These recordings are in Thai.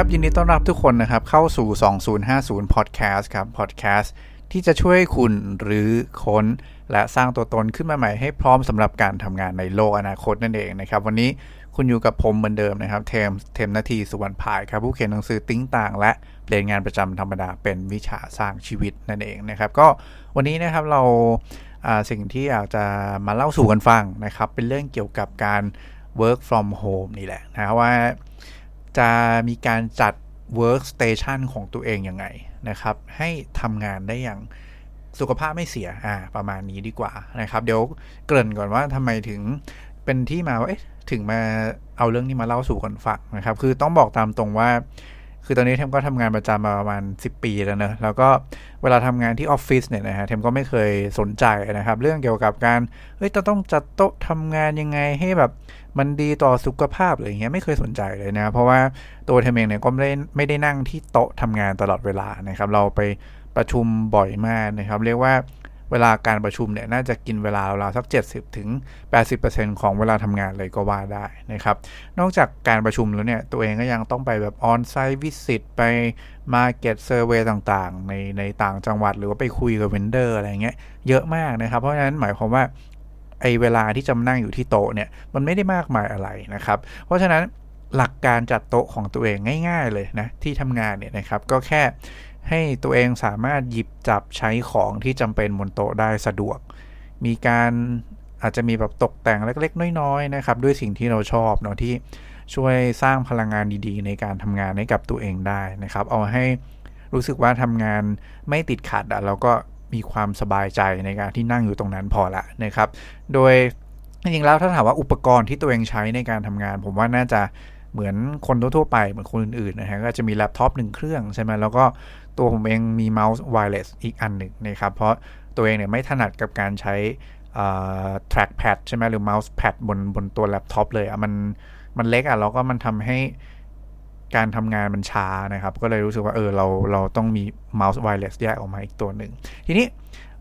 ครับ ยินดีต้อนรับทุกคนนะครับ เข้าสู่ 2050 Podcast ครับ Podcast ที่จะช่วยคุณหรือค้น และสร้างตัวตนขึ้นมาใหม่ให้พร้อมสำหรับการทำงานในโลกอนาคตนั่นเองนะครับ วันนี้คุณอยู่กับผมเหมือนเดิมนะครับ เทมเทมนาทีสุวรรณพายครับ ผู้เขียนหนังสือติ้งต่าง และเรียนงานประจำธรรมดาเป็นวิชาสร้างชีวิตนั่นเองนะครับ ก็วันนี้นะครับเราสิ่งที่อยากจะมาเล่าสู่กันฟังนะครับ เป็นเรื่องเกี่ยวกับการ work from home นี่แหละนะว่า จะมีการจัด workstation ของตัวเองยังไงนะครับ ให้ทำงานได้อย่างสุขภาพไม่เสียอ่าประมาณนี้ดีกว่านะครับ เดี๋ยวเกริ่นก่อนว่าทำไมถึงเป็นที่มาว่าถึงมาเอาเรื่องนี้มาเล่าสู่กันฟังนะครับ คือต้องบอกตามตรงว่า คือตอนนี้เทมก็ทำงานประจำมาประมาณ 10 ปีแล้วเนอะแล้วก็เวลาทำงานที่ออฟฟิศเนี่ยนะฮะเทมก็ไม่เคยสนใจนะครับ เรื่องเกี่ยวกับการเฮ้ยต้องจัดโต๊ะทำงานยังไงให้แบบ มันดีต่อสุขภาพอะไรเงี้ยไม่เคยสนใจเลยนะ เพราะว่าตัวเทมเองเนี่ยก็ไม่ได้ไม่ได้นั่งที่โต๊ะทำงานตลอดเวลานะครับ เราไปประชุมบ่อยมากนะครับ เรียกว่าเวลาการประชุมเนี่ยน่าจะกินเวลาเราสัก 70ถึง80%ของเวลาทำงานเลยก็ว่าได้นะครับ นอกจากการประชุมแล้วเนี่ย ตัวเองก็ยังต้องไปแบบ on-site visit ไป market survey ต่างๆ ในในต่างจังหวัดหรือว่าไปคุยกับเวนเดอร์อะไรเงี้ยเยอะมากนะครับ เพราะฉะนั้นหมายความว่า ไอเวลาที่จำนั่งอยู่ที่โต๊ะเนี่ยมันไม่ได้มากมายอะไรนะครับ เพราะฉะนั้นหลักการจัดโต๊ะของตัวเองง่าย ๆ เลยนะที่ทำงานเนี่ยนะครับก็แค่ให้ตัวเองสามารถหยิบจับใช้ของที่จำเป็นบนโต๊ะได้สะดวก มีการอาจจะมีแบบตกแต่งเล็ก ๆ น้อยๆนะครับด้วยสิ่งที่เราชอบเนาะที่ช่วยสร้างพลังงานดีๆ ในการทำงานให้กับตัวเองได้นะครับ เอาให้รู้สึกว่าทำงานไม่ติดขัดอะแล้วก็ มีความสบายใจในการที่นั่งอยู่ตรงนั้นพอละนะครับ โดยจริงๆแล้วถ้าถามว่าอุปกรณ์ที่ตัวเองใช้ในการทำงาน ผมว่าน่าจะเหมือนคนทั่วไปเหมือนคนอื่นๆนะฮะก็จะมีแล็ปท็อปหนึ่งเครื่องใช่ไหมแล้วก็ตัวผมเองมีเมาส์ wireless อีกอันหนึ่งนะครับ เพราะตัวเองเนี่ยไม่ถนัดกับการใช้ trackpad ใช่ไหมหรือ mouse pad บนบนตัวแล็ปท็อปเลยอะมันมันเล็กอะแล้วก็มันทำให้ การทำงานมันช้านะครับ ก็เลยรู้สึกว่าเออเราเราต้องมีเมาส์ไวเลสแยกออกมาอีกตัวหนึ่ง ทีนี้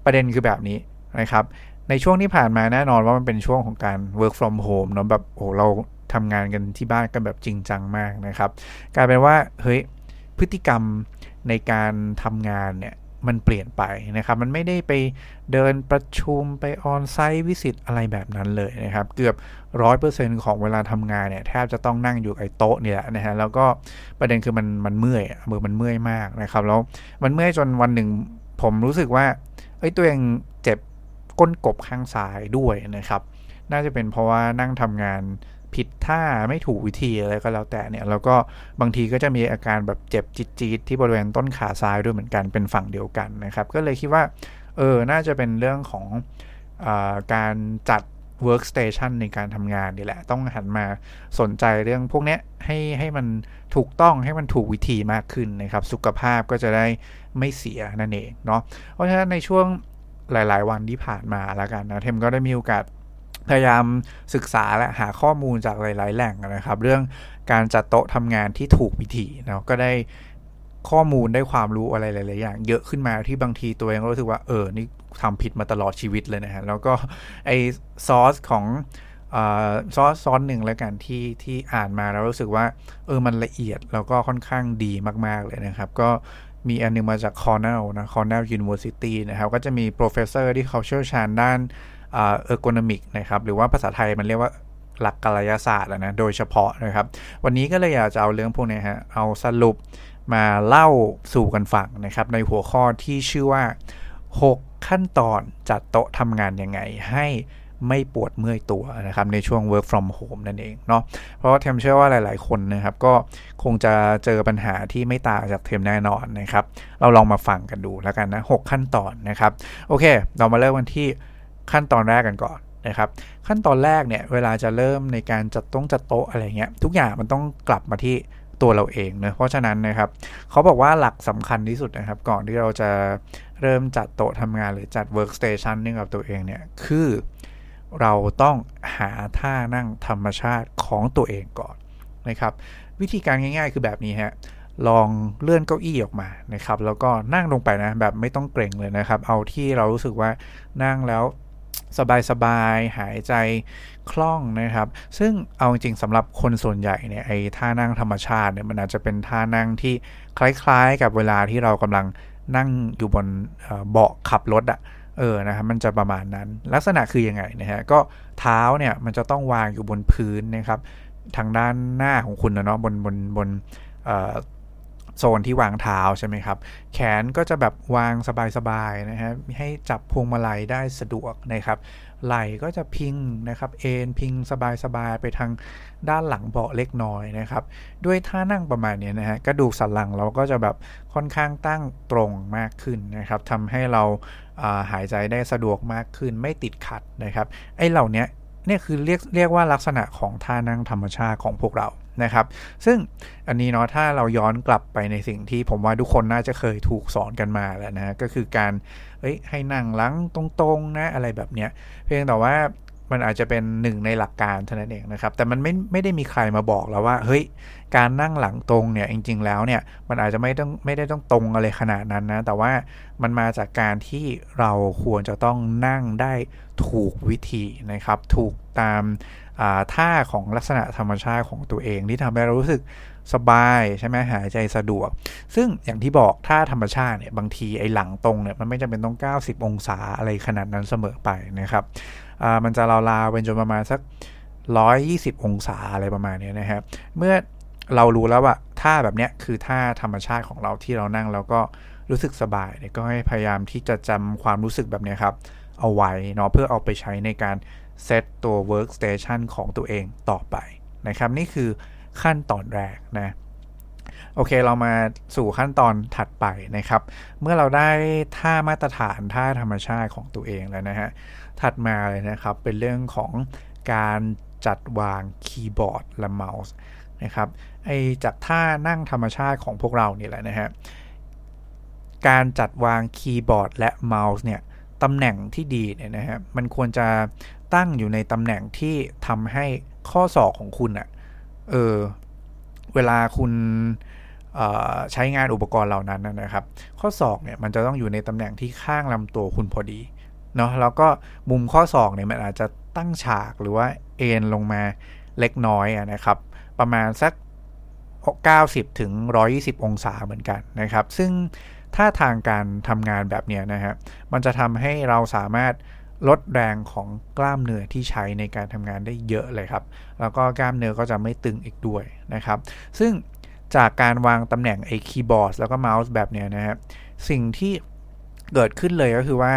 ประเด็นคือแบบนี้นะครับ ในช่วงที่ผ่านมาแน่นอนว่ามันเป็นช่วงของการ work from home เนาะแบบโอ้เราทำงานกันที่บ้านกันแบบจริงจังมากนะครับกลายเป็นว่าเฮ้ยพฤติกรรมในการทำงานเนี่ย มันเปลี่ยนไปนะครับ มันไม่ได้ไปเดินประชุมไปออนไซต์วิสิตอะไรแบบนั้นเลยนะครับ เกือบร้อยเปอร์เซ็นของเวลาทำงานเนี่ยแทบจะต้องนั่งอยู่ไอ้โต๊ะเนี่ยนะฮะแล้วก็ประเด็นคือมันมันเมื่อยมือมันเมื่อยมากนะครับ แล้วมันเมื่อยจนวันหนึ่งผมรู้สึกว่าเอ้ยตัวเองเจ็บก้นกบข้างซ้ายด้วยนะครับ น่าจะเป็นเพราะว่านั่งทำงาน ผิดท่าไม่ถูกวิธีอะไรก็แล้วแต่เนี่ยแล้วก็บางทีก็จะมีอาการแบบเจ็บจี๊ดที่บริเวณต้นขาซ้ายด้วยเหมือนกันเป็นฝั่งเดียวกันนะครับ ก็เลยคิดว่าเออน่าจะเป็นเรื่องของอการจัด workstation ในการทำงานนี่แหละ ต้องหันมาสนใจเรื่องพวกนี้ให้ให้มันถูกต้องให้มันถูกวิธีมากขึ้นนะครับ สุขภาพก็จะได้ไม่เสียนั่นเองเนาะเพราะฉะนั้นในช่วงหลาย ๆ วันที่ผ่านมาแล้วกันนะเทมก็ได้มีโอกาส พยายามศึกษาและหาข้อมูลจากหลาย ๆ แหล่งนะครับ เรื่องการจัดโต๊ะทำงานที่ถูกวิธีนะก็ได้ข้อมูลได้ความรู้อะไรหลาย ๆ อย่าง เยอะขึ้นมาที่บางทีตัวเองรู้สึกว่าเออนี่ทำผิดมาตลอดชีวิตเลยนะฮะแล้วก็ไอ source ของ source source หนึ่งแล้วกันที่ที่อ่านมาแล้วรู้สึกว่าเออมันละเอียดแล้วก็ค่อนข้างดีมาก ๆ เลยนะครับ ก็มีอันนึงมาจาก Cornell นะ Cornell University นะครับ ก็จะมี professor ที่เขาเชี่ยวชาญด้าน ergonomic นะครับหรือว่าภาษาไทยมันเรียกว่าหลักการยศาสตร์นะโดยเฉพาะนะครับ วันนี้ก็เลยอยากจะเอาเรื่องพวกนี้ฮะเอาสรุปมาเล่าสู่กันฟังนะครับ ในหัวข้อที่ชื่อว่า 6 ขั้นตอนจัดโต๊ะทำงานยังไงให้ไม่ปวดเมื่อยตัวนะครับในช่วง work from home นั่นเองเนาะเพราะเทมเชื่อว่าหลาย ๆ คนนะครับ ก็คงจะเจอปัญหาที่ไม่ต่างจากเทมแน่นอนนะครับ เราลองมาฟังกันดูแล้วกันนะ 6 ขั้นตอนนะครับ โอเค เรามาเริ่มกันที่ ขั้นตอนแรกกันก่อนนะครับ ขั้นตอนแรกเนี่ยเวลาจะเริ่มในการจัดต้องจัดโต๊ะอะไรเงี้ยทุกอย่างมันต้องกลับมาที่ตัวเราเองเนะเพราะฉะนั้นนะครับเขาบอกว่าหลักสำคัญที่สุดนะครับ ก่อนที่เราจะเริ่มจัดโต๊ะทำงานหรือจัด workstation นี่กับตัวเองเนี่ยคือเราต้องหาท่านั่งธรรมชาติของตัวเองก่อนนะครับ วิธีการง่าย ๆ คือแบบนี้ฮะลองเลื่อนเก้าอี้ออกมานะครับ แล้วก็นั่งลงไปนะแบบไม่ต้องเกรงเลยนะครับ เอาที่เรารู้สึกว่านั่งแล้ว สบายๆหายใจคล่องนะครับ ซึ่งเอาจริงๆสำหรับคนส่วนใหญ่เนี่ยไอ้ท่านั่งธรรมชาติเนี่ยมันอาจจะเป็นท่านั่งที่คล้ายๆ กับเวลาที่เรากำลังนั่งอยู่บนเบาะขับรถอะเออนะครับมันจะประมาณนั้นลักษณะคือยังไงนะฮะก็เท้าเนี่ยมันจะต้องวางอยู่บนพื้นนะครับ ทางด้านหน้าของคุณนะเนาะบนบนบน โซนที่วางเท้าใช่ไหมครับ แขนก็จะแบบวางสบายๆนะฮะให้จับพวงมาลัยได้สะดวกนะครับ ไหล่ก็จะพิงนะครับ เอนพิงสบายๆไปทางด้านหลังเบาะเล็กน้อยนะครับ ด้วยท่านั่งประมาณนี้นะฮะกระดูกสันหลังเราก็จะแบบค่อนข้างตั้งตรงมากขึ้นนะครับทำให้เราหายใจได้สะดวกมากขึ้นไม่ติดขัดนะครับ ไอ้เหล่านี้เนี่ยคือเรียกเรียกว่าลักษณะของท่านั่งธรรมชาติของพวกเรา นะครับ ซึ่งอันนี้เนาะถ้าเราย้อนกลับไปในสิ่งที่ผมว่าทุกคนน่าจะเคยถูกสอนกันมาแล้วนะ ก็คือการเอ้ยให้นั่งหลังตรงๆนะอะไรแบบเนี้ย เพียงแต่ว่ามันอาจจะเป็นหนึ่งในหลักการเท่านั้นเองนะครับ แต่มันไม่ไม่ได้มีใครมาบอกแล้วว่า เฮ้ย การนั่งหลังตรงเนี่ยจริง ๆ แล้วเนี่ยมันอาจจะไม่ต้องไม่ได้ต้องตรงอะไรขนาดนั้นนะ แต่ว่ามันมาจากการที่เราควรจะต้องนั่งได้ถูกวิธีนะครับ ถูกตาม ท่าของลักษณะธรรมชาติของตัวเองที่ทำให้เรารู้สึกสบายใช่ไหมหายใจสะดวก ซึ่งอย่างที่บอกท่าธรรมชาติเนี่ยบางทีไอ้หลังตรงเนี่ยมันไม่จำเป็นต้อง 90 องศาอะไรขนาดนั้นเสมอไปนะครับมันจะราวๆเป็นจนประมาณสัก 120 องศาอะไรประมาณนี้นะครับเมื่อเรารู้แล้วว่าท่าแบบเนี้ยคือท่าธรรมชาติของเราที่เรานั่งแล้วก็รู้สึกสบายเนี่ยก็ให้พยายามที่จะจำความรู้สึกแบบนี้ครับ เอาไว้เนาะเพื่อเอาไปใช้ในการเซตตัว workstation ของตัวเองต่อไปนะครับนี่คือขั้นตอนแรกนะโอเคเรามาสู่ขั้นตอนถัดไปนะครับ เมื่อเราได้ท่ามาตรฐานท่าธรรมชาติของตัวเองแล้วนะฮะถัดมาเลยนะครับเป็นเรื่องของการจัดวางคีย์บอร์ดและเมาส์นะครับไอจากท่านั่งธรรมชาติของพวกเรานี่แหละนะฮะการจัดวางคีย์บอร์ดและเมาส์เนี่ย ตำแหน่งที่ดีเนี่ยนะฮะมันควรจะตั้งอยู่ในตำแหน่งที่ทำให้ข้อศอกของคุณอะ่ะเออเวลาคุณใช้งานอุปกรณ์เหล่านั้นนะครับ ข้อศอกเนี่ยมันจะต้องอยู่ในตำแหน่งที่ข้างลำตัวคุณพอดีเนาะแล้วก็มุมข้อศอกเนี่ยมันอาจจะตั้งฉากหรือว่าเอ็นลงมาเล็กน้อยนะครับ ประมาณสัก 90 ถึง 120 องศาเหมือนกันนะครับ ซึ่ง ถ้าทางการทำงานแบบนี้นะฮะมันจะทำให้เราสามารถลดแรงของกล้ามเนื้อที่ใช้ในการทำงานได้เยอะเลยครับ แล้วก็กล้ามเนื้อก็จะไม่ตึงอีกด้วยนะครับ ซึ่งจากการวางตำแหน่งไอ้คีย์บอร์ดแล้วก็เมาส์แบบนี้นะฮะสิ่งที่เกิดขึ้นเลยก็คือว่า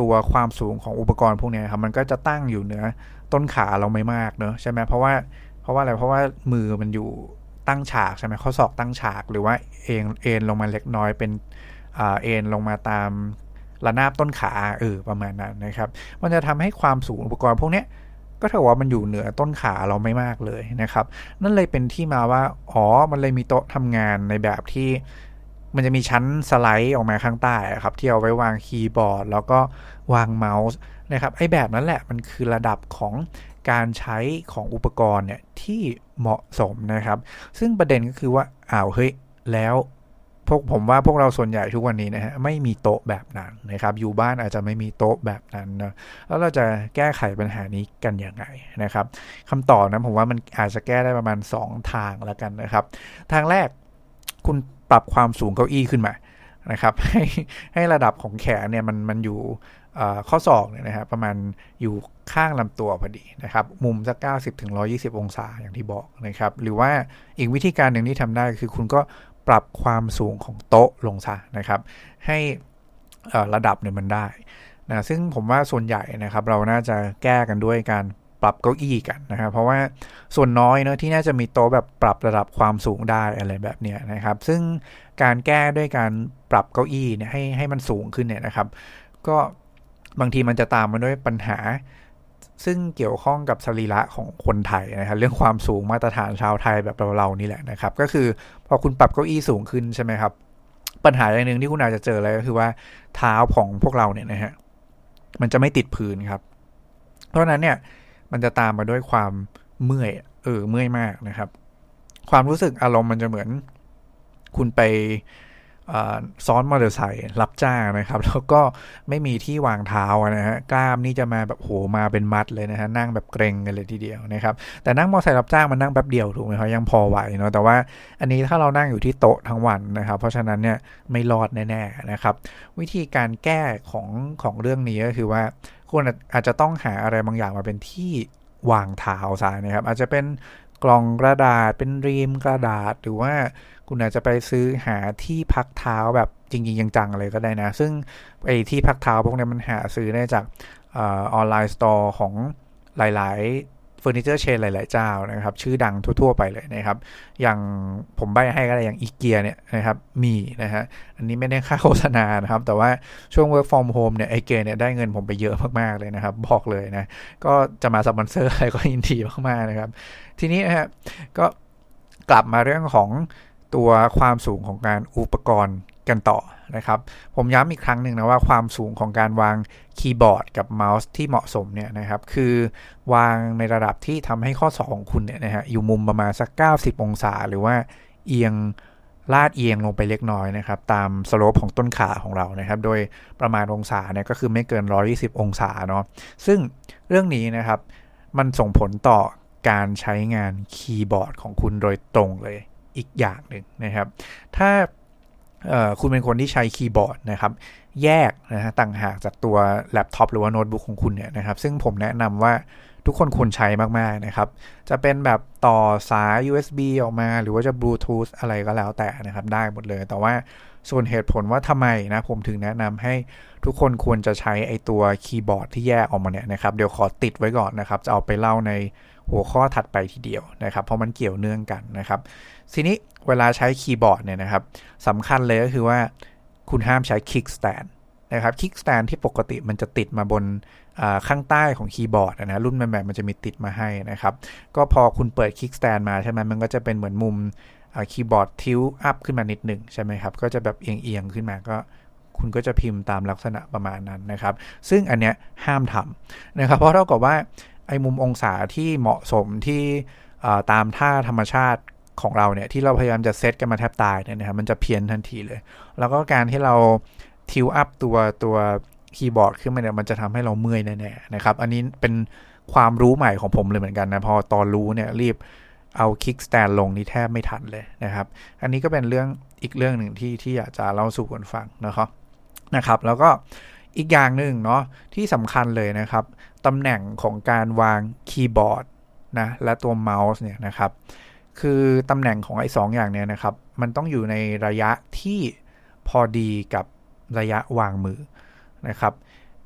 ตัวความสูงของอุปกรณ์พวกนี้ครับมันก็จะตั้งอยู่เหนือต้นขาเราไม่มากเนอะใช่ไหมเพราะว่าเพราะว่าอะไรเพราะว่ามือมันอยู่ ตั้งฉากใช่ไหมข้อศอกตั้งฉากหรือว่าเอ็นเอ็นลงมาเล็กน้อยเป็นเอ็นลงมาตามระนาบต้นขาเออประมาณนั้นนะครับ มันจะทำให้ความสูงอุปกรณ์พวกนี้ก็ถือว่ามันอยู่เหนือต้นขาเราไม่มากเลยนะครับ นั่นเลยเป็นที่มาว่าอ๋อมันเลยมีโต๊ะทำงานในแบบที่มันจะมีชั้นสไลด์ออกมาข้างใต้ครับที่เอาไว้วางคีย์บอร์ด แล้วก็วางเมาส์นะครับไอ้แบบนั้นแหละมันคือระดับของ การใช้ของอุปกรณ์เนี่ยที่เหมาะสมนะครับ ซึ่งประเด็นก็คือว่าอ้าวเฮ้ยแล้วพวกผมว่าพวกเราส่วนใหญ่ทุกวันนี้นะฮะไม่มีโต๊ะแบบนั้นนะครับ อยู่บ้านอาจจะไม่มีโต๊ะแบบนั้นนะแล้วเราจะแก้ไขปัญหานี้กันยังไงนะครับคำตอบนะผมว่ามันอาจจะแก้ได้ประมาณ 2 ทางแล้วกันนะครับ ทางแรกคุณปรับความสูงเก้าอี้ขึ้นมานะครับ ให้ให้ระดับของแขนเนี่ยมันมันอยู่ ข้อศอกเนี่ยนะครับประมาณอยู่ข้างลำตัวพอดีนะครับ มุมสัก 90ถึง120 องศาอย่างที่บอกนะครับ หรือว่าอีกวิธีการหนึ่งที่ทำได้คือคุณก็ปรับความสูงของโต๊ะลงซะนะครับ ให้ระดับเนี่ยมันได้นะซึ่งผมว่าส่วนใหญ่นะครับ เราน่าจะแก้กันด้วยการปรับเก้าอี้กันนะครับ เพราะว่าส่วนน้อยเนะที่น่าจะมีโต๊ะแบบปรับระดับความสูงได้อะไรแบบนี้นะครับ ซึ่งการแก้ด้วยการปรับเก้าอี้เนี่ยให้ให้มันสูงขึ้นเนี่ยนะครับ ก็ บางทีมันจะตามมาด้วยปัญหา ซึ่งเกี่ยวข้องกับสรีระของคนไทยนะครับเรื่องความสูงมาตรฐานชาวไทยแบบเราๆนี่แหละนะครับ ก็คือพอคุณปรับเก้าอี้สูงขึ้นใช่ไหมครับ ปัญหาอย่างหนึ่งที่คุณอาจจะเจอเลยก็คือว่าเท้าของพวกเราเนี่ยนะฮะมันจะไม่ติดพื้นครับ เพราะนั้นเนี่ยมันจะตามมาด้วยความเมื่อยเออเมื่อยมากนะครับ ความรู้สึกอารมณ์มันจะเหมือน คุณไป ซ้อนมอเตอร์ไซค์รับจ้างนะครับ แล้วก็ไม่มีที่วางเท้านะฮะกล้ามนี่จะมาแบบโหมาเป็นมัดเลยนะฮะนั่งแบบเกรงกันเลยทีเดียวนะครับ แต่นั่งมอเตอร์ไซค์รับจ้างมันนั่งแป๊บเดียวถูกไหมครับยังพอไหวเนาะแต่ว่าอันนี้ถ้าเรานั่งอยู่ที่โต๊ะทั้งวันนะครับ เพราะฉะนั้นเนี่ยไม่รอดแน่ๆนะครับ วิธีการแก้ของของเรื่องนี้ก็คือว่าคุณอาจจะต้องหาอะไรบางอย่างมาเป็นที่วางเท้าซะนะครับ อาจจะเป็นกล่องกระดาษเป็นรีมกระดาษหรือว่า คุณอาจจะไปซื้อหาที่พักเท้าแบบจริงๆจังๆเลยก็ได้นะ ซึ่งไอ้ที่พักเท้าพวกนี้มันหาซื้อได้จาก online store ของหลายๆ furniture chain หลาย ๆ เจ้านะครับ ชื่อดังทั่ว ๆ ไปเลยนะครับ อย่างผมใบ้ให้ก็ได้อย่างอีเกียเนี่ยนะครับ มีนะฮะอันนี้ไม่ได้ค่าโฆษณานะครับ แต่ว่าช่วง work from home เนี่ยไอเกียเนี่ยได้เงินผมไปเยอะมาก ๆ เลยนะครับ บอกเลยนะ ก็จะมาสปอนเซอร์อะไรก็ยินดีมาก ๆ นะครับ ทีนี้นะฮะก็กลับมาเรื่องของ ตัวความสูงของการอุปกรณ์กันต่อนะครับ ผมย้ำอีกครั้งหนึ่งนะว่าความสูงของการวางคีย์บอร์ดกับเมาส์ที่เหมาะสมเนี่ยนะครับ คือวางในระดับที่ทำให้ข้อศอกของคุณเนี่ยนะฮะอยู่มุมประมาณสัก 90 องศา หรือว่าเอียงลาดเอียงลงไปเล็กน้อยนะครับ ตาม slope ของต้นขาของเรานะครับ โดยประมาณองศาเนี่ยก็คือไม่เกิน 120 องศาเนาะซึ่งเรื่องนี้นะครับมันส่งผลต่อการใช้งานคีย์บอร์ดของคุณโดยตรงเลย อีกอย่างหนึ่งนะครับ ถ้าคุณเป็นคนที่ใช้คีย์บอร์ดนะครับ แยกนะฮะต่างหากจากตัวแล็ปท็อปหรือว่าโน้ตบุ๊กของคุณเนี่ยนะครับ ซึ่งผมแนะนำว่าทุกคนควรใช้มาก ๆ นะครับ จะเป็นแบบต่อสาย USB ออกมา หรือว่าจะบลูทูธอะไรก็แล้วแต่นะครับ ได้หมดเลย แต่ว่า ส่วนเหตุผลว่าทำไมนะผมถึงแนะนำให้ทุกคนควรจะใช้ไอตัวคีย์บอร์ดที่แยกออกมาเนี่ยนะครับ เดี๋ยวขอติดไว้ก่อนนะครับ จะเอาไปเล่าในหัวข้อถัดไปทีเดียวนะครับ เพราะมันเกี่ยวเนื่องกันนะครับทีนี้เวลาใช้คีย์บอร์ดเนี่ยนะครับสำคัญเลยก็คือว่าคุณห้ามใช้ kickstand นะครับ kickstand ที่ปกติมันจะติดมาบนข้างใต้ของคีย์บอร์ดนะรุ่นใหม่ๆมันจะมีติดมาให้นะครับ ก็พอคุณเปิด kickstand มาใช่ไหมมันก็จะเป็นเหมือนมุม คีย์บอร์ด tilt up ขึ้นมานิดหนึ่งใช่ไหมครับ ก็จะแบบเอียงๆขึ้นมาก็คุณก็จะพิมพ์ตามลักษณะประมาณนั้นนะครับ ซึ่งอันเนี้ยห้ามทำนะครับ เพราะเท่ากับว่าไอ้มุมองศาที่เหมาะสมที่ตามท่าธรรมชาติของเราเนี่ยที่เราพยายามจะเซตกันมาแทบตายเนี่ยนะครับมันจะเพี้ยนทันทีเลย แล้วก็การที่เรา tilt up ตัวตัวคีย์บอร์ดขึ้นมาเนี่ยมันจะทำให้เราเมื่อยแน่ๆนะครับ อันนี้เป็นความรู้ใหม่ของผมเลยเหมือนกันนะ พอตอนรู้เนี่ยรีบ เอาคิกสแตนลงนี่แทบไม่ทันเลยนะครับ อันนี้ก็เป็นเรื่องอีกเรื่องหนึ่งที่ที่อยากจะเล่าสู่คนฟังนะครับนะครับ แล้วก็อีกอย่างหนึ่งเนาะที่สำคัญเลยนะครับตำแหน่งของการวางคีย์บอร์ดนะและตัวเมาส์เนี่ยนะครับ คือตำแหน่งของไอ้สองอย่างเนี้ยนะครับ มันต้องอยู่ในระยะที่พอดีกับระยะวางมือนะครับ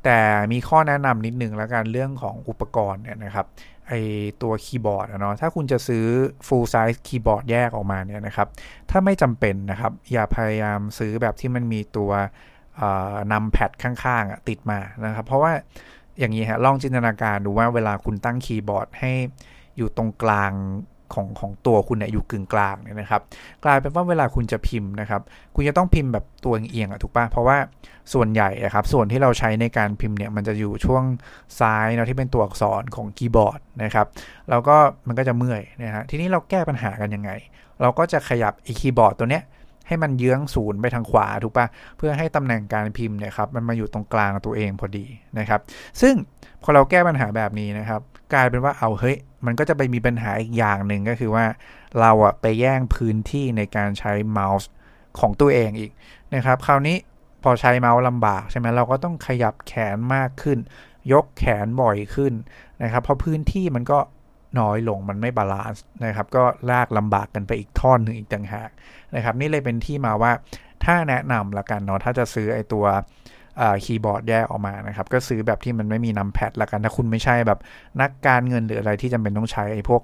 แต่มีข้อแนะนำนิดนึงแล้วกันเรื่องของอุปกรณ์เนี่ยนะครับ ไอตัวคีย์บอร์ดเนาะถ้าคุณจะซื้อ full size คีย์บอร์ดแยกออกมาเนี่ยนะครับ ถ้าไม่จำเป็นนะครับ อย่าพยายามซื้อแบบที่มันมีตัวนำแพดข้างๆติดมานะครับ เพราะว่าอย่างนี้ฮะลองจินตนาการดูว่าเวลาคุณตั้งคีย์บอร์ดให้อยู่ตรงกลาง ของของตัวคุณเนี่ยอยู่กึ่งกลางเนี่ยนะครับ กลายเป็นว่าเวลาคุณจะพิมพ์นะครับ คุณจะต้องพิมพ์แบบตัวเอียงอะถูกปะเพราะว่าส่วนใหญ่ครับส่วนที่เราใช้ในการพิมพ์เนี่ยมันจะอยู่ช่วงซ้ายเนาะที่เป็นตัวอักษรของคีย์บอร์ดนะครับแล้วก็มันก็จะเมื่อยนะฮะทีนี้เราแก้ปัญหากันยังไง เราก็จะขยับอีคีย์บอร์ดตัวเนี้ย ให้มันเยื้องศูนย์ไปทางขวาถูกปะเพื่อให้ตำแหน่งการพิมพ์เนี่ยครับมันมาอยู่ตรงกลางตัวเองพอดีนะครับ ซึ่งพอเราแก้ปัญหาแบบนี้นะครับ กลายเป็นว่าเอาเฮ้ยมันก็จะไปมีปัญหาอีกอย่างหนึ่งก็คือว่าเราอะไปแย่งพื้นที่ในการใช้เมาส์ของตัวเองอีกนะครับ คราวนี้พอใช้เมาส์ลำบากใช่ไหมเราก็ต้องขยับแขนมากขึ้น ยกแขนบ่อยขึ้นนะครับเพราะพื้นที่มันก็น้อยลงมันไม่ balance นะครับ ก็ลากลำบากกันไปอีกท่อนหนึ่งอีกต่างหาก นะครับนี่เลยเป็นที่มาว่าถ้าแนะนำละกันเนาะถ้าจะซื้อไอตัวคีย์บอร์ดแยกออกมานะครับ ก็ซื้อแบบที่มันไม่มี numpad ละกัน ถ้าคุณไม่ใช่แบบนักการเงินหรืออะไรที่จำเป็นต้องใช้ไอ้พวก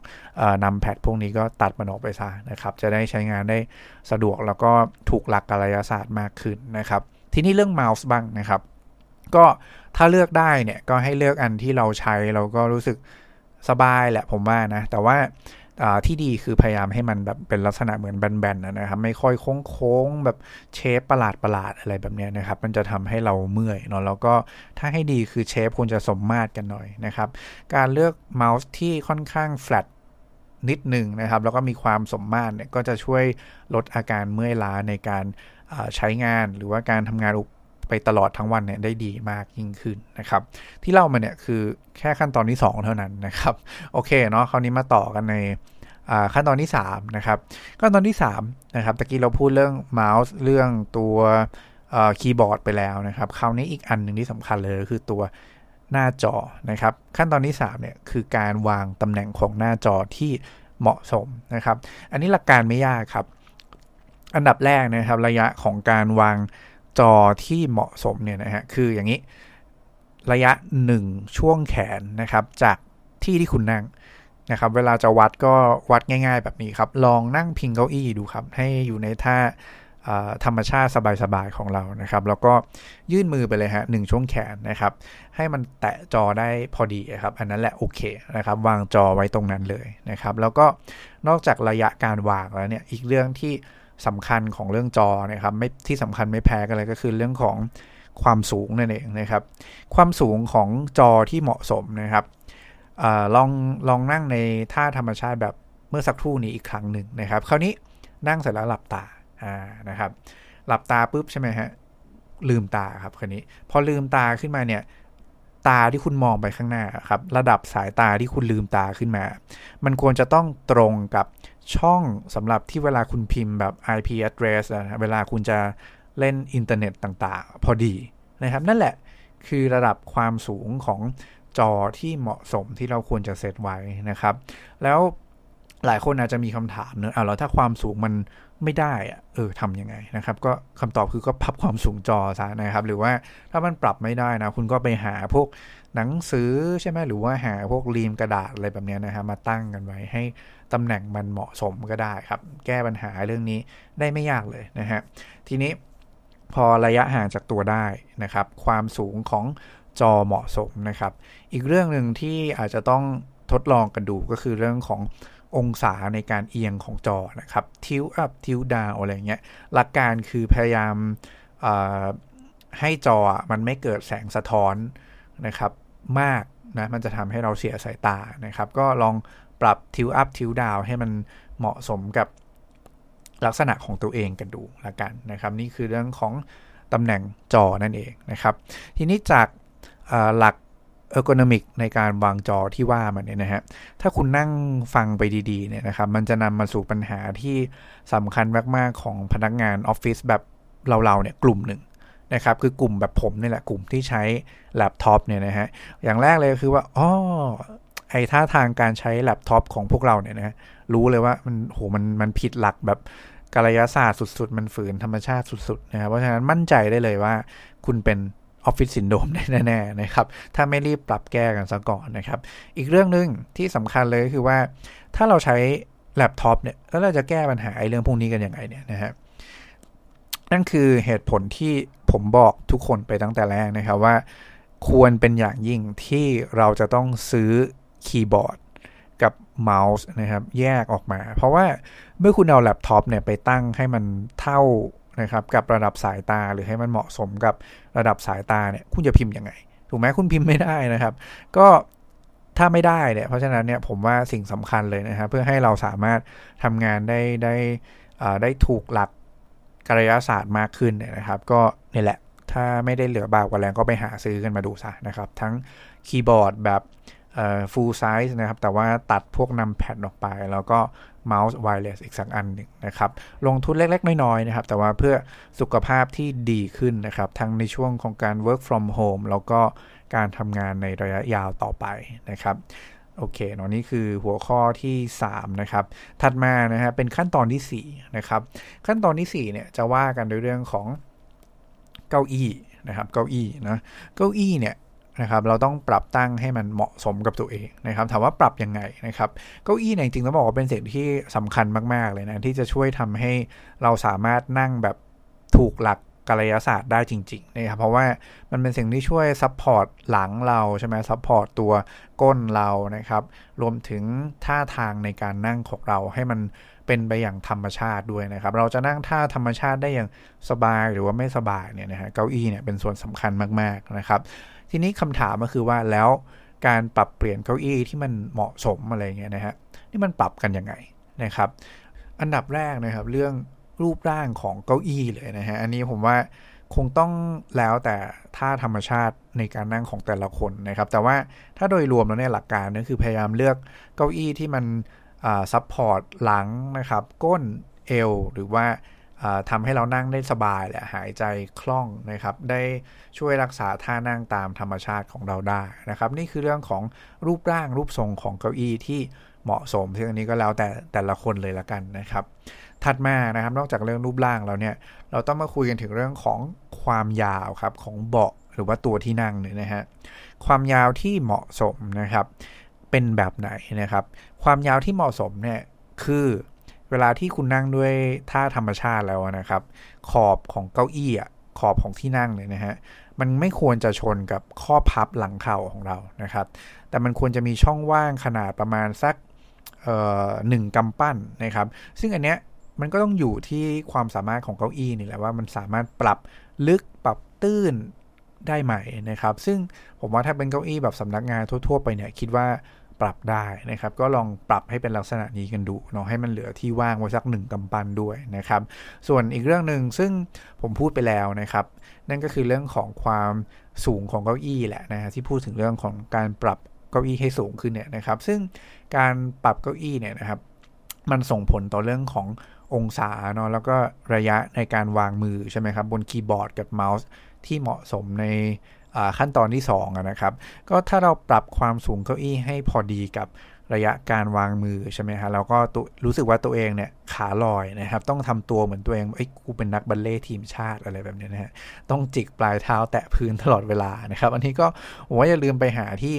numpad พวกนี้ก็ตัดมันออกไปซะนะครับ จะได้ใช้งานได้สะดวกแล้วก็ถูกหลักกายศาสตร์มากขึ้นนะครับ ทีนี้เรื่องเมาส์บ้างนะครับ ก็ถ้าเลือกได้เนี่ยก็ให้เลือกอันที่เราใช้เราก็รู้สึกสบายแหละผมว่านะ แต่ว่า ที่ดีคือพยายามให้มันแบบเป็นลักษณะเหมือนแบนๆนะครับ ไม่ค่อยโค้งๆแบบเชฟประหลาดประหลาดอะไรแบบนี้นะครับ มันจะทำให้เราเมื่อยเนาะแล้วก็ถ้าให้ดีคือเชฟควรจะสมมาตรกันหน่อยนะครับ การเลือกเมาส์ที่ค่อนข้างแฟลตนิดหนึ่งนะครับ แล้วก็มีความสมมาตรเนี่ยก็จะช่วยลดอาการเมื่อยล้าในการใช้งานหรือว่าการทำงาน ไปตลอดทั้งวันเนี่ยได้ดีมากยิ่งขึ้นนะครับ ที่เล่ามาเนี่ยคือแค่ขั้นตอนที่ 2 เท่านั้นนะครับ โอเคเนาะคราวนี้มาต่อกันในขั้นตอนที่3นะครับขั้นตอนที่3นะครับตะกี้เราพูดเรื่องเมาส์เรื่องตัวคีย์บอร์ดไปแล้วนะครับคราวนี้อีกอันหนึ่งที่สำคัญเลยคือตัวหน้าจอนะครับ ขั้นตอนที่3เนี่ยคือการวางตำแหน่งของหน้าจอที่เหมาะสมนะครับ อันนี้หลักการไม่ยากครับ อันดับแรกนะครับระยะของการวาง จอที่เหมาะสมเนี่ยนะฮะคืออย่างนี้ระยะ 1 ช่วงแขนนะครับ จากที่ที่คุณนั่งนะครับเวลาจะวัดก็วัดง่ายๆ แบบนี้ครับ ลองนั่งพิงเก้าอี้ดูครับ ให้อยู่ในท่าธรรมชาติสบายๆของเรานะครับ แล้วก็ยื่นมือไปเลยฮะหนึ่งช่วงแขนนะครับ ให้มันแตะจอได้พอดีครับ อันนั้นแหละโอเคนะครับ วางจอไว้ตรงนั้นเลยนะครับ แล้วก็นอกจากระยะการวางแล้วเนี่ย อีกเรื่องที่ สำคัญของเรื่องจอนะครับไม่ที่สำคัญไม่แพ้กันเลยก็คือเรื่องของความสูงนั่นเองนะครับ ความสูงของจอที่เหมาะสมนะครับอลองลองนั่งในท่าธรรมชาติแบบเมื่อสักครู่นี้อีกครั้งหนึ่งนะครับ คราวนี้นั่งเสร็จแล้วหลับตาอ่านะครับ หลับตาปุ๊บใช่ไหมฮะลืมตาครับคราวนี้ พอลืมตาขึ้นมาเนี่ยตาที่คุณมองไปข้างหน้าครับ ระดับสายตาที่คุณลืมตาขึ้นมา มันควรจะต้องตรงกับ ช่องสำหรับที่เวลาคุณพิมพ์แบบ IP address นะเวลาคุณจะเล่นอินเทอร์เน็ตต่างๆ พอดีนะครับ นั่นแหละคือระดับความสูงของจอที่เหมาะสมที่เราควรจะเซตไว้นะครับ แล้วหลายคนอาจจะมีคำถามเนอะอะแล้วถ้าความสูงมันไม่ได้อะเออทำยังไงนะครับ ก็คำตอบคือก็พับความสูงจอซะนะครับ หรือว่าถ้ามันปรับไม่ได้นะ คุณก็ไปหาพวกหนังสือใช่ไหมหรือว่าหาพวกรีมกระดาษอะไรแบบนี้นะครับมาตั้งกันไว้ให้ ตำแหน่งมันเหมาะสมก็ได้ครับ แก้ปัญหาเรื่องนี้ได้ไม่ยากเลยนะฮะทีนี้พอระยะห่างจากตัวได้นะครับ ความสูงของจอเหมาะสมนะครับ อีกเรื่องหนึ่งที่อาจจะต้องทดลองกันดูก็คือเรื่องขององศาในการเอียงของจอนะครับ tilt up tilt down อะไรเงี้ยหลักการคือพยายามให้จอมันไม่เกิดแสงสะท้อนนะครับ มากนะมันจะทำให้เราเสียสายตานะครับ ก็ลอง ปรับ tilt up tilt down ให้มันเหมาะสมกับลักษณะของตัวเองกันดูละกันนะครับ นี่คือเรื่องของตำแหน่งจอนั่นเองนะครับ ทีนี้จากหลัก ergonomic ในการวางจอที่ว่ามันเนี่ยนะฮะ ถ้าคุณนั่งฟังไปดีๆเนี่ยนะครับ มันจะนำมาสู่ปัญหาที่สำคัญมากๆของพนักงานออฟฟิศแบบเราๆเนี่ยกลุ่มหนึ่งนะครับ คือกลุ่มแบบผมนี่แหละกลุ่มที่ใช้แล็ปท็อปเนี่ยนะฮะ อย่างแรกเลยคือว่าอ๋อ ไอ้ท่าทางการใช้แล็ปท็อปของพวกเราเนี่ยนะรู้เลยว่ามันโหมันมันผิดหลักแบบการยศาสตร์สุด ๆ มันฝืนธรรมชาติสุด ๆ นะครับ เพราะฉะนั้นมั่นใจได้เลยว่าคุณเป็น office syndrome แน่ๆนะครับ ถ้าไม่รีบปรับแก้กันซะก่อนนะครับ อีกเรื่องหนึ่งที่สำคัญเลยคือว่า ถ้าเราใช้แล็ปท็อปเนี่ยแล้วเราจะแก้ปัญหาไอ้เรื่องพวกนี้กันยังไงเนี่ยนะฮะนั่นคือเหตุผลที่ผมบอกทุกคนไปตั้งแต่แรกนะครับว่า ควรเป็นอย่างยิ่งที่เราจะต้องซื้อ คีย์บอร์ดกับเมาส์นะครับแยกออกมา เพราะว่าเมื่อคุณเอาแล็ปท็อปเนี่ยไปตั้งให้มันเท่านะครับกับระดับสายตาหรือให้มันเหมาะสมกับระดับสายตาเนี่ยคุณจะพิมพ์ยังไง ถูกไหมคุณพิมพ์ไม่ได้นะครับ ก็ถ้าไม่ได้เนี่ยเพราะฉะนั้นเนี่ยผมว่าสิ่งสำคัญเลยนะครับเพื่อให้เราสามารถทำงานได้ได้ได้ถูกหลักการยศาสตร์มากขึ้นเนี่ยนะครับ ก็นี่แหละถ้าไม่ได้เหลือบ่ากว่าแรงก็ไปหาซื้อกันมาดูซะนะครับ ทั้งคีย์บอร์ดแบบ full size นะครับ แต่ว่าตัดพวกนำแพดออกไป แล้วก็เมาส์ไวเลสอีกสักอันหนึ่งนะครับ ลงทุนเล็ก ๆ น้อยๆนะครับ แต่ว่าเพื่อสุขภาพที่ดีขึ้นนะครับ ทั้งในช่วงของการ work from home แล้วก็การทำงานในระยะยาวต่อไปนะครับโอเคเนาะนี่คือหัวข้อที่ 3 นะครับ ถัดมานะฮะเป็นขั้นตอนที่ 4 นะครับ ขั้นตอนที่ 4 เนี่ยจะว่ากันในเรื่องของเก้าอี้นะครับ เก้าอี้นะ เก้าอี้เนี่ย นะครับเราต้องปรับตั้งให้มันเหมาะสมกับตัวเองนะครับถามว่าปรับยังไงนะครับเก้าอี้เนี่ยจริงๆต้องบอกว่าเป็นสิ่งที่สำคัญมากๆเลยนะที่จะช่วยทำให้เราสามารถนั่งแบบถูกหลักการยศาสตร์ได้จริงๆนะครับเพราะว่ามันเป็นสิ่งที่ช่วย support หลังเราใช่ไหม support ตัวก้นเรานะครับ รวมถึงท่าทางในการนั่งของเราให้มันเป็นไปอย่างธรรมชาติด้วยนะครับ เราจะนั่งท่าธรรมชาติได้อย่างสบายหรือว่าไม่สบายเนี่ยนะฮะเก้าอี้เนี่ยเป็นส่วนสำคัญมากๆนะครับ ทีนี้คำถามก็คือว่าแล้วการปรับเปลี่ยนเก้าอี้ที่มันเหมาะสมอะไรเงี้ยนะฮะนี่มันปรับกันยังไงนะครับ อันดับแรกนะครับเรื่องรูปร่างของเก้าอี้เลยนะฮะอันนี้ผมว่าคงต้องแล้วแต่ท่าธรรมชาติในการนั่งของแต่ละคนนะครับ แต่ว่าถ้าโดยรวมแล้วเนี่ยหลักการก็คือพยายามเลือกเก้าอี้ที่มันซับพอร์ตหลังนะครับ ก้นเอวหรือว่า ทำให้เรานั่งได้สบายแหละหายใจคล่องนะครับ ได้ช่วยรักษาท่านั่งตามธรรมชาติของเราได้นะครับ นี่คือเรื่องของรูปร่างรูปทรงของเก้าอี้ที่เหมาะสมซึ่งอันนี้ก็แล้วแต่แต่ละคนเลยละกันนะครับ ถัดมานะครับนอกจากเรื่องรูปร่างแล้วเนี่ยเราต้องมาคุยกันถึงเรื่องของความยาวครับของเบาะหรือว่าตัวที่นั่งเนี่ยนะฮะความยาวที่เหมาะสมนะครับเป็นแบบไหนนะครับ ความยาวที่เหมาะสมเนี่ยคือ เวลาที่คุณนั่งด้วยท่าธรรมชาติแล้วนะครับ ขอบของเก้าอี้อะขอบของที่นั่งเนี่ยนะฮะมันไม่ควรจะชนกับข้อพับหลังเข่าของเรานะครับ แต่มันควรจะมีช่องว่างขนาดประมาณสักหนึ่งกำปั้นนะครับ ซึ่งอันเนี้ยมันก็ต้องอยู่ที่ความสามารถของเก้าอี้นี่แหละว่ามันสามารถปรับลึกปรับตื้นได้ไหมนะครับ ซึ่งผมว่าถ้าเป็นเก้าอี้แบบสำนักงานทั่ว ๆ ไปเนี่ยคิดว่า ปรับได้นะครับ ก็ลองปรับให้เป็นลักษณะนี้กันดูเนาะให้มันเหลือที่ว่างไว้สักหนึ่งกำปั้นด้วยนะครับ ส่วนอีกเรื่องหนึ่งซึ่งผมพูดไปแล้วนะครับ นั่นก็คือเรื่องของความสูงของเก้าอี้แหละนะฮะที่พูดถึงเรื่องของการปรับเก้าอี้ให้สูงขึ้นเนี่ยนะครับ ซึ่งการปรับเก้าอี้เนี่ยนะครับ มันส่งผลต่อเรื่องขององศาเนาะแล้วก็ระยะในการวางมือใช่ไหมครับบนคีย์บอร์ดกับเมาส์ที่เหมาะสมใน ขั้นตอนที่2นะครับ ก็ถ้าเราปรับความสูงเก้าอี้ให้พอดีกับระยะการวางมือใช่ไหมฮะเราก็รู้สึกว่าตัวเองเนี่ยขาลอยนะครับ ต้องทำตัวเหมือนตัวเองไอ้กูเป็นนักบัลเล่ทีมชาติอะไรแบบนี้นะฮะต้องจิกปลายเท้าแตะพื้นตลอดเวลานะครับ อันนี้ก็ว่าอย่าลืมไปหาที่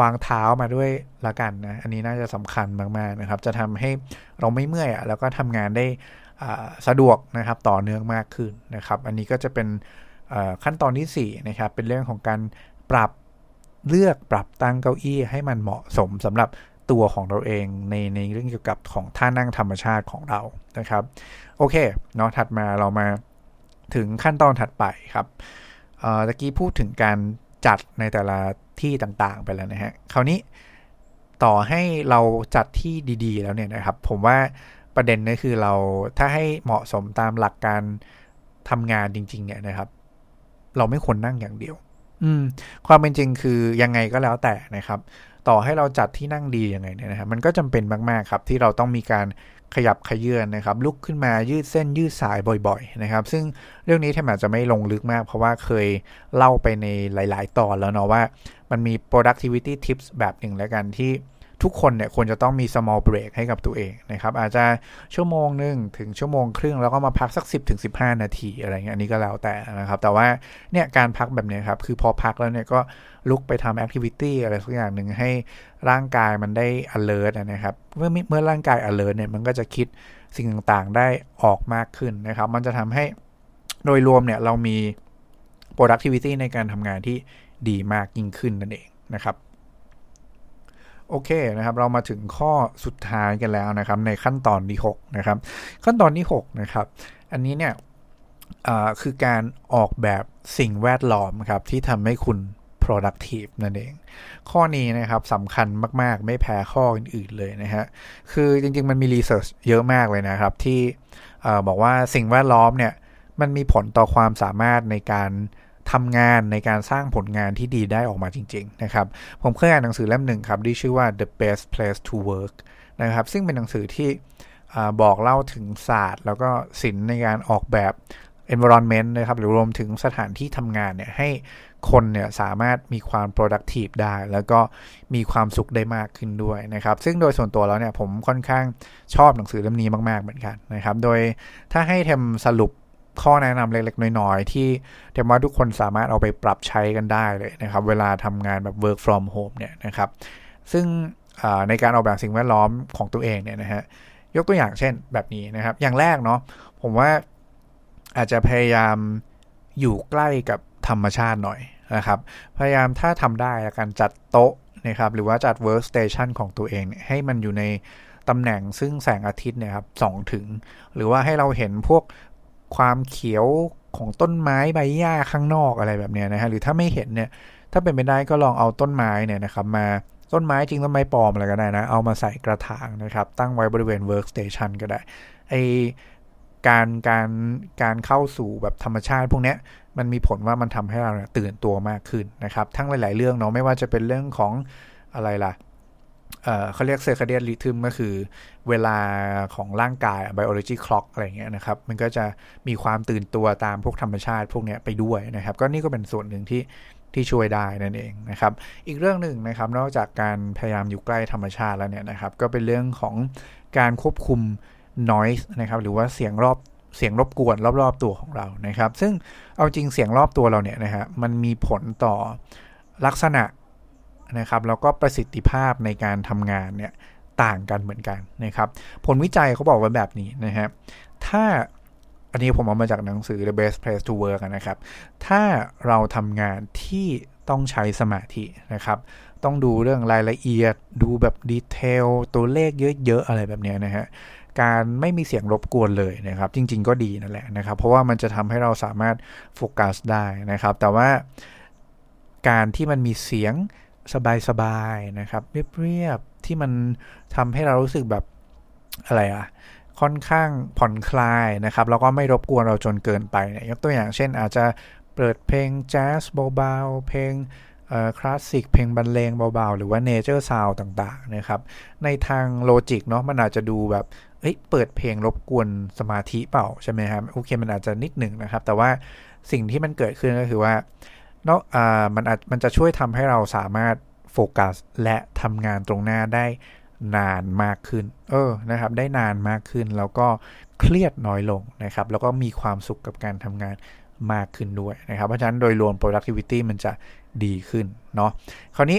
วางเท้ามาด้วยละกันนะอันนี้น่าจะสำคัญมากๆนะครับ จะทำให้เราไม่เมื่อยอะแล้วก็ทำงานได้สะดวกนะครับต่อเนื่องมากขึ้นนะครับ อันนี้ก็จะเป็น ขั้นตอนที่4นะครับเป็นเรื่องของการปรับเลือกปรับตั้งเก้าอี้ให้มันเหมาะสมสำหรับตัวของเราเองในในเรื่องเกี่ยวกับของท่านั่งธรรมชาติของเรานะครับ โอเคเนาะถัดมาเรามาถึงขั้นตอนถัดไปครับตะกี้พูดถึงการจัดในแต่ละที่ต่างๆ ไปแล้วนะฮะคราวนี้ต่อให้เราจัดที่ดีๆ แล้วเนี่ยนะครับ ผมว่าประเด็นนี่คือเราถ้าให้เหมาะสมตามหลักการทำงานจริงๆเนี่ยนะครับ เราไม่ควรนั่งอย่างเดียว อืม ความเป็นจริงคือยังไงก็แล้วแต่นะครับ ต่อให้เราจัดที่นั่งดียังไงเนี่ยนะครับมันก็จำเป็นมากๆครับ ที่เราต้องมีการขยับขยื่นนะครับ ลุกขึ้นมายืดเส้นยืดสายบ่อย ๆ นะครับ ซึ่งเรื่องนี้แทบอาจจะไม่ลงลึกมาก เพราะว่าเคยเล่าไปในหลาย ๆ ตอนแล้วเนาะว่า มันมี productivity tips แบบหนึ่งแล้วกันที่ ทุกคนเนี่ยควรจะต้องมี small break ให้กับตัวเองนะครับ อาจจะชั่วโมงหนึ่งถึงชั่วโมงครึ่ง แล้วก็มาพักสัก 10ถึง15นาทีอะไรเงี้ยอันนี้ก็แล้วแต่นะครับ แต่ว่าเนี่ยการพักแบบนี้ครับ คือพอพักแล้วเนี่ยก็ลุกไปทำแอคทิวิตี้อะไรสักอย่างหนึ่งให้ร่างกายมันได้ alert นะครับ เมื่อเมื่อร่างกาย alert เนี่ยมันก็จะคิดสิ่งต่างๆได้ออกมากขึ้นนะครับ มันจะทำให้โดยรวมเนี่ยเรามี productivity ในการทำงานที่ดีมากยิ่งขึ้นนั่นเองนะครับ โอเคนะครับเรามาถึงข้อสุดท้ายกันแล้วนะครับ ในขั้นตอนที่6นะครับ ขั้นตอนที่6นะครับอันนี้เนี่ยคือการออกแบบสิ่งแวดล้อมครับที่ทำให้คุณ productive นั่นเอง ข้อนี้นะครับสำคัญมาก ๆ ไม่แพ้ข้ออื่น ๆ เลยนะฮะ คือจริง ๆ มันมีรีเสิร์ชเยอะมากเลยนะครับ ที่บอกว่าสิ่งแวดล้อมเนี่ย มันมีผลต่อความสามารถในการ ทำงานในการสร้างผลงานที่ดีได้ออกมาจริง ๆ นะครับ ผมเคยอ่านหนังสือเล่มหนึ่งครับ ที่ชื่อว่า The Best Place to Work นะครับ ซึ่งเป็นหนังสือที่บอกเล่าถึงศาสตร์ แล้วก็ศิลป์ในการออกแบบ environment นะครับ หรือรวมถึงสถานที่ทำงานเนี่ยให้คนเนี่ยสามารถมีความ productive ได้ แล้วก็มีความสุขได้มากขึ้นด้วยนะครับ ซึ่งโดยส่วนตัวแล้วเนี่ยผมค่อนข้างชอบหนังสือเล่มนี้มาก ๆ เหมือนกันนะครับ โดยถ้าให้ทำสรุป ข้อแนะนำเล็กๆ น้อยๆ ที่เทมว่าทุกคนสามารถเอาไปปรับใช้กันได้เลยนะครับ เวลาทำงานแบบ work from home เนี่ยนะครับ ซึ่งในการออกแบบสิ่งแวดล้อมของตัวเองเนี่ยนะฮะยกตัวอย่างเช่นแบบนี้นะครับ อย่างแรกเนาะผมว่าอาจจะพยายามอยู่ใกล้กับธรรมชาติหน่อยนะครับ พยายามถ้าทำได้การจัดโต๊ะนะครับหรือว่าจัด workstation ของตัวเองเให้มันอยู่ในตำแหน่งซึ่งแสงอาทิตย์เนี่ยครับสองถึง หรือว่าให้เราเห็นพวก ความเขียวของต้นไม้ใบหญ้าข้างนอกอะไรแบบนี้นะฮะหรือถ้าไม่เห็นเนี่ยถ้าเป็นไปได้ก็ลองเอาต้นไม้เนี่ยนะครับมาต้นไม้จริงต้นไม้ปลอมอะไรก็ได้นะ เอามาใส่กระถางนะครับ ตั้งไว้บริเวณ workstation ก็ได้ไอการการการเข้าสู่แบบธรรมชาติพวกนี้มันมีผลว่ามันทำให้เราเนี่ยตื่นตัวมากขึ้นนะครับ ทั้งหลาย ๆ เรื่องเนาะไม่ว่าจะเป็นเรื่องของอะไรล่ะ เขาเรียกเซอร์คเดียนริทึมก็คือเวลาของร่างกาย biology clock อะไรเงี้ยนะครับ มันก็จะมีความตื่นตัวตามพวกธรรมชาติพวกเนี้ยไปด้วยนะครับ ก็นี่ก็เป็นส่วนหนึ่งที่ที่ช่วยได้นั่นเองนะครับ อีกเรื่องหนึ่งนะครับ นอกจากการพยายามอยู่ใกล้ธรรมชาติแล้วเนี่ยนะครับ ก็เป็นเรื่องของการควบคุม noise นะครับ หรือว่าเสียงรอบเสียงรบกวนรอบๆตัวของเรานะครับ ซึ่งเอาจริงเสียงรอบตัวเราเนี่ยนะฮะมันมีผลต่อลักษณะ นะครับแล้วก็ประสิทธิภาพในการทำงานเนี่ยต่างกันเหมือนกันนะครับผลวิจัยเขาบอกไว้แบบนี้นะฮะถ้าอันนี้ผมเอามาจากหนังสือ The Best Place to Work นะครับ ถ้าเราทำงานที่ต้องใช้สมาธินะครับ ต้องดูเรื่องรายละเอียด ดูแบบดีเทล ตัวเลขเยอะ ๆ อะไรแบบนี้นะฮะ การไม่มีเสียงรบกวนเลยนะครับ จริง ๆ ก็ดีนั่นแหละนะครับ เพราะว่ามันจะทำให้เราสามารถโฟกัสได้นะครับ แต่ว่าการที่มันมีเสียง สบายๆนะครับเรียบๆที่มันทำให้เรารู้สึกแบบอะไรอะค่อนข้างผ่อนคลายนะครับแล้วก็ไม่รบกวนเราจนเกินไปเนี่ยยกตัวอย่างเช่นอาจจะเปิดเพลงแจ๊สเบาๆเพลงคลาสสิกเพลงบรรเลงเบาๆ หรือว่าเนเจอร์ซาวต่างๆนะครับ ในทาง logic เนาะมันอาจจะดูแบบเอ้ยเปิดเพลงรบกวนสมาธิเปล่าใช่ไหมครับโอเคมันอาจจะนิดหนึ่งนะครับ แต่ว่าสิ่งที่มันเกิดขึ้นก็คือว่า เนาะอ่ามันอาจมันจะช่วยทำให้เราสามารถโฟกัสและทำงานตรงหน้าได้นานมากขึ้น เออ นะครับ ได้นานมากขึ้น แล้วก็เครียดน้อยลงนะครับ แล้วก็มีความสุขกับการทำงานมากขึ้นด้วยนะครับ เพราะฉะนั้นโดยรวม productivity มันจะดีขึ้นเนาะ คราวนี้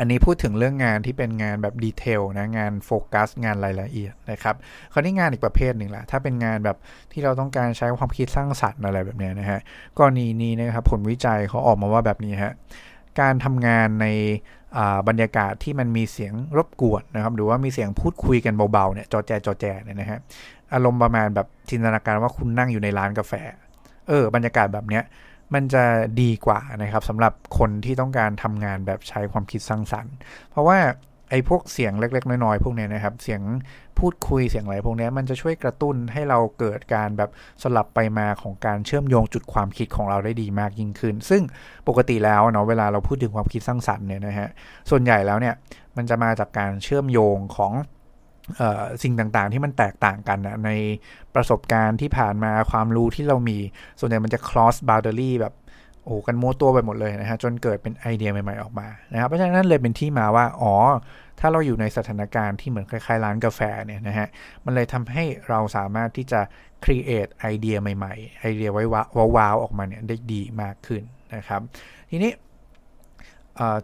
อันนี้พูดถึงเรื่องงานที่เป็นงานแบบดีเทลนะงานโฟกัสงานรายละเอียดนะครับคราวนี้งานอีกประเภทหนึ่งละถ้าเป็นงานแบบที่เราต้องการใช้ความคิดสร้างสรรค์อะไรแบบนี้นะฮะกรณีนี้นะครับผลวิจัยเขาออกมาว่าแบบนี้ฮะการทำงานในบรรยากาศที่มันมีเสียงรบกวนนะครับ หรือว่ามีเสียงพูดคุยกันเบาๆเนี่ยจอแจจอแจเนี่ยนะฮะอารมณ์ประมาณแบบจินตนาการว่าคุณนั่งอยู่ในร้านกาแฟเออบรรยากาศแบบเนี้ย มันจะดีกว่านะครับสำหรับคนที่ต้องการทำงานแบบใช้ความคิดสร้างสรรค์ เพราะว่าไอ้พวกเสียงเล็ก ๆ น้อยๆพวกนี้นะครับ เสียงพูดคุยเสียงอะไรพวกนี้มันจะช่วยกระตุ้นให้เราเกิดการแบบสลับไปมาของการเชื่อมโยงจุดความคิดของเราได้ดีมากยิ่งขึ้น ซึ่งปกติแล้วเนาะเวลาเราพูดถึงความคิดสร้างสรรค์เนี่ยนะฮะส่วนใหญ่แล้วเนี่ยมันจะมาจากการเชื่อมโยงของ สิ่งต่างๆ ที่มันแตกต่างกันนะในประสบการณ์ที่ผ่านมาความรู้ที่เรามี ส่วนใหญ่มันจะ cross boundary แบบโอ้กันโม้ตัวไปหมดเลยนะฮะจนเกิดเป็นไอเดียใหม่ๆออกมานะครับเพราะฉะนั้นเลยเป็นที่มาว่าอ๋อถ้าเราอยู่ในสถานการณ์ที่เหมือนคล้ายๆร้านกาแฟเนี่ยนะฮะมันเลยทำให้เราสามารถที่จะ create ไอเดียใหม่ๆ ไอเดียไว้ว้าวๆออกมาเนี่ยได้ดีมากขึ้นนะครับ ทีนี้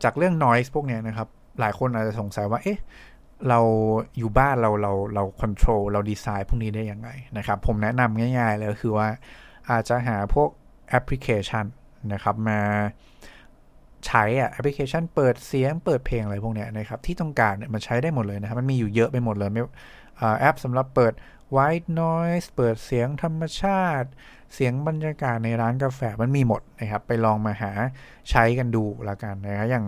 จากเรื่อง noise พวกเนี้ยนะครับหลายคนอาจจะสงสัยว่าเอ๊ะ เราอยู่บ้านเราเราเรา control เราดีไซน์พวกนี้ได้ยังไงนะครับ ผมแนะนำง่าย ๆ เลยคือว่าอาจจะหาพวกแอปพลิเคชันนะครับมาใช้อะแอปพลิเคชันเปิดเสียงเปิดเพลงอะไรพวกเนี้ยนะครับที่ต้องการเนี่ยมันใช้ได้หมดเลยนะครับ มันมีอยู่เยอะไปหมดเลยไม่แอปสำหรับเปิด white noise เปิดเสียงธรรมชาติ เสียงบรรยากาศในร้านกาแฟมันมีหมดนะครับ ไปลองมาหาใช้กันดูละกันนะครับอย่าง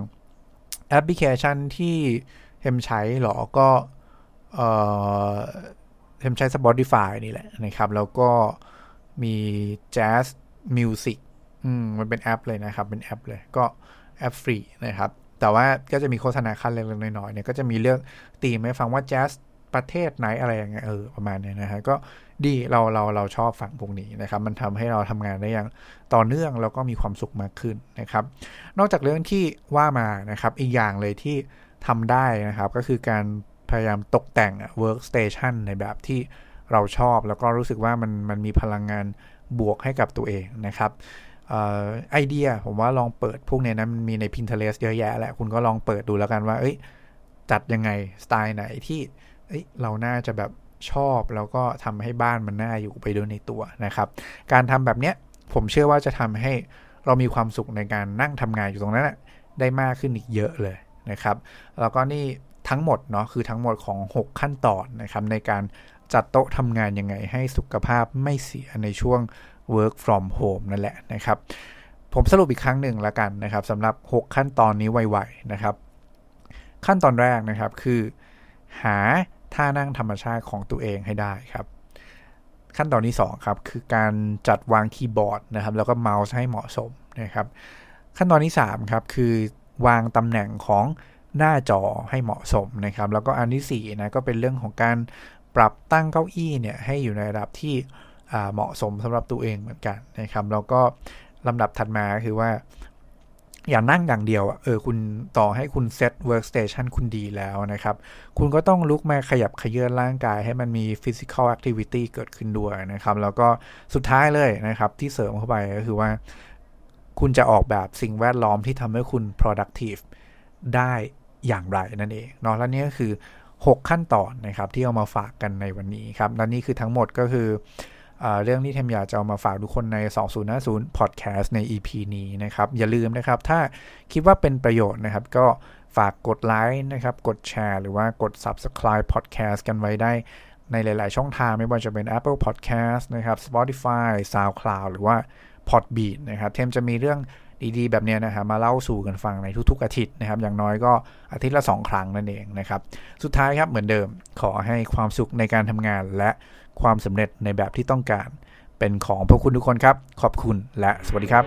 แอปพลิเคชันที่ เทมใช้หรอก็เทมใช้ Spotify นี่แหละนะครับ แล้วก็มี Jazz Music อืมมันเป็นแอปเลยนะครับ เป็นแอปเลยก็แอปฟรีนะครับ แต่ว่าก็จะมีโฆษณาคั่นเล็กๆน้อยๆเนี่ยก็จะมีเรื่องตีมให้ฟังว่าแจ๊สประเทศไหนอะไรอย่างเงี้ยเออประมาณนี้นะฮะก็ดีเราเราเราชอบฝั่งพวกนี้นะครับ มันทำให้เราทำงานได้อย่างต่อเนื่องแล้วก็มีความสุขมากขึ้นนะครับ นอกจากเรื่องที่ว่ามานะครับ อีกอย่างเลยที่ ทำได้นะครับ ก็คือการพยายามตกแต่ง workstation ในแบบที่เราชอบ แล้วก็รู้สึกว่ามันมันมีพลังงานบวกให้กับตัวเองนะครับไอเดียผมว่าลองเปิดพวกนี้นะมันมีใน Pinterest เยอะแยะแหละคุณก็ลองเปิดดูแล้วกันว่า เอ้ย จัดยังไงสไตล์ไหนที่เอ้ยเราน่าจะแบบชอบแล้วก็ทำให้บ้านมันน่าอยู่ไปด้วยในตัวนะครับ การทำแบบเนี้ยผมเชื่อว่าจะทำให้เรามีความสุขในการนั่งทำงานอยู่ตรงนั้นได้มากขึ้นอีกเยอะเลย นะครับ แล้วก็นี่ทั้งหมดเนาะคือทั้งหมดของ 6 ขั้นตอนนะครับในการจัดโต๊ะทำงานยังไงให้สุขภาพไม่เสียในช่วง work from home นั่นแหละนะครับ ผมสรุปอีกครั้งหนึ่งละกันนะครับสำหรับ 6 ขั้นตอนนี้ไวๆนะครับ ขั้นตอนแรกนะครับคือ หาท่านั่งธรรมชาติของตัวเองให้ได้ครับ ขั้นตอนที่2ครับคือการจัดวางคีย์บอร์ดนะครับ แล้วก็เมาส์ให้เหมาะสมนะครับ ขั้นตอนที่3ครับคือ วางตำแหน่งของหน้าจอให้เหมาะสมนะครับ แล้วก็อันที่4นะก็เป็นเรื่องของการปรับตั้งเก้าอี้เนี่ยให้อยู่ในระดับที่เหมาะสมสำหรับตัวเองเหมือนกันนะครับ แล้วก็ลำดับถัดมาคือว่า อย่านั่งอย่างเดียวเออคุณต่อให้คุณ set workstation คุณดีแล้วนะครับ คุณก็ต้องลุกมาขยับเขยื้อนร่างกายให้มันมี physical activity เกิดขึ้นด้วยนะครับ แล้วก็สุดท้ายเลยนะครับที่เสริมเข้าไปก็คือว่า คุณจะออกแบบสิ่งแวดล้อมที่ทำให้คุณ productive ได้อย่างไรนั่นเองเนาะและนี่ก็คือ 6 ขั้นตอนนะครับที่เอามาฝากกันในวันนี้ครับและนี่คือทั้งหมดก็คือเรื่องที่เทมอยากจะเอามาฝากทุกคนใน 2050 Podcast ใน EP นี้นะครับ อย่าลืมนะครับ ถ้าคิดว่าเป็นประโยชน์นะครับ ก็ฝากกดไลค์นะครับ กดแชร์ หรือว่ากด Subscribe Podcast กันไว้ได้ในหลาย ๆ ช่องทางไม่ว่าจะเป็น Apple Podcast นะครับ Spotify SoundCloud หรือว่า พอดบีดนะครับ เทมจะมีเรื่องดีๆ แบบนี้นะครับมาเล่าสู่กันฟังในทุกๆ อาทิตย์นะครับ อย่างน้อยก็อาทิตย์ละ 2 ครั้งนั่นเองนะครับ สุดท้ายครับเหมือนเดิมขอให้ความสุขในการทำงานและความสำเร็จในแบบที่ต้องการ เป็นของพวกคุณทุกคนครับ ขอบคุณและสวัสดีครับ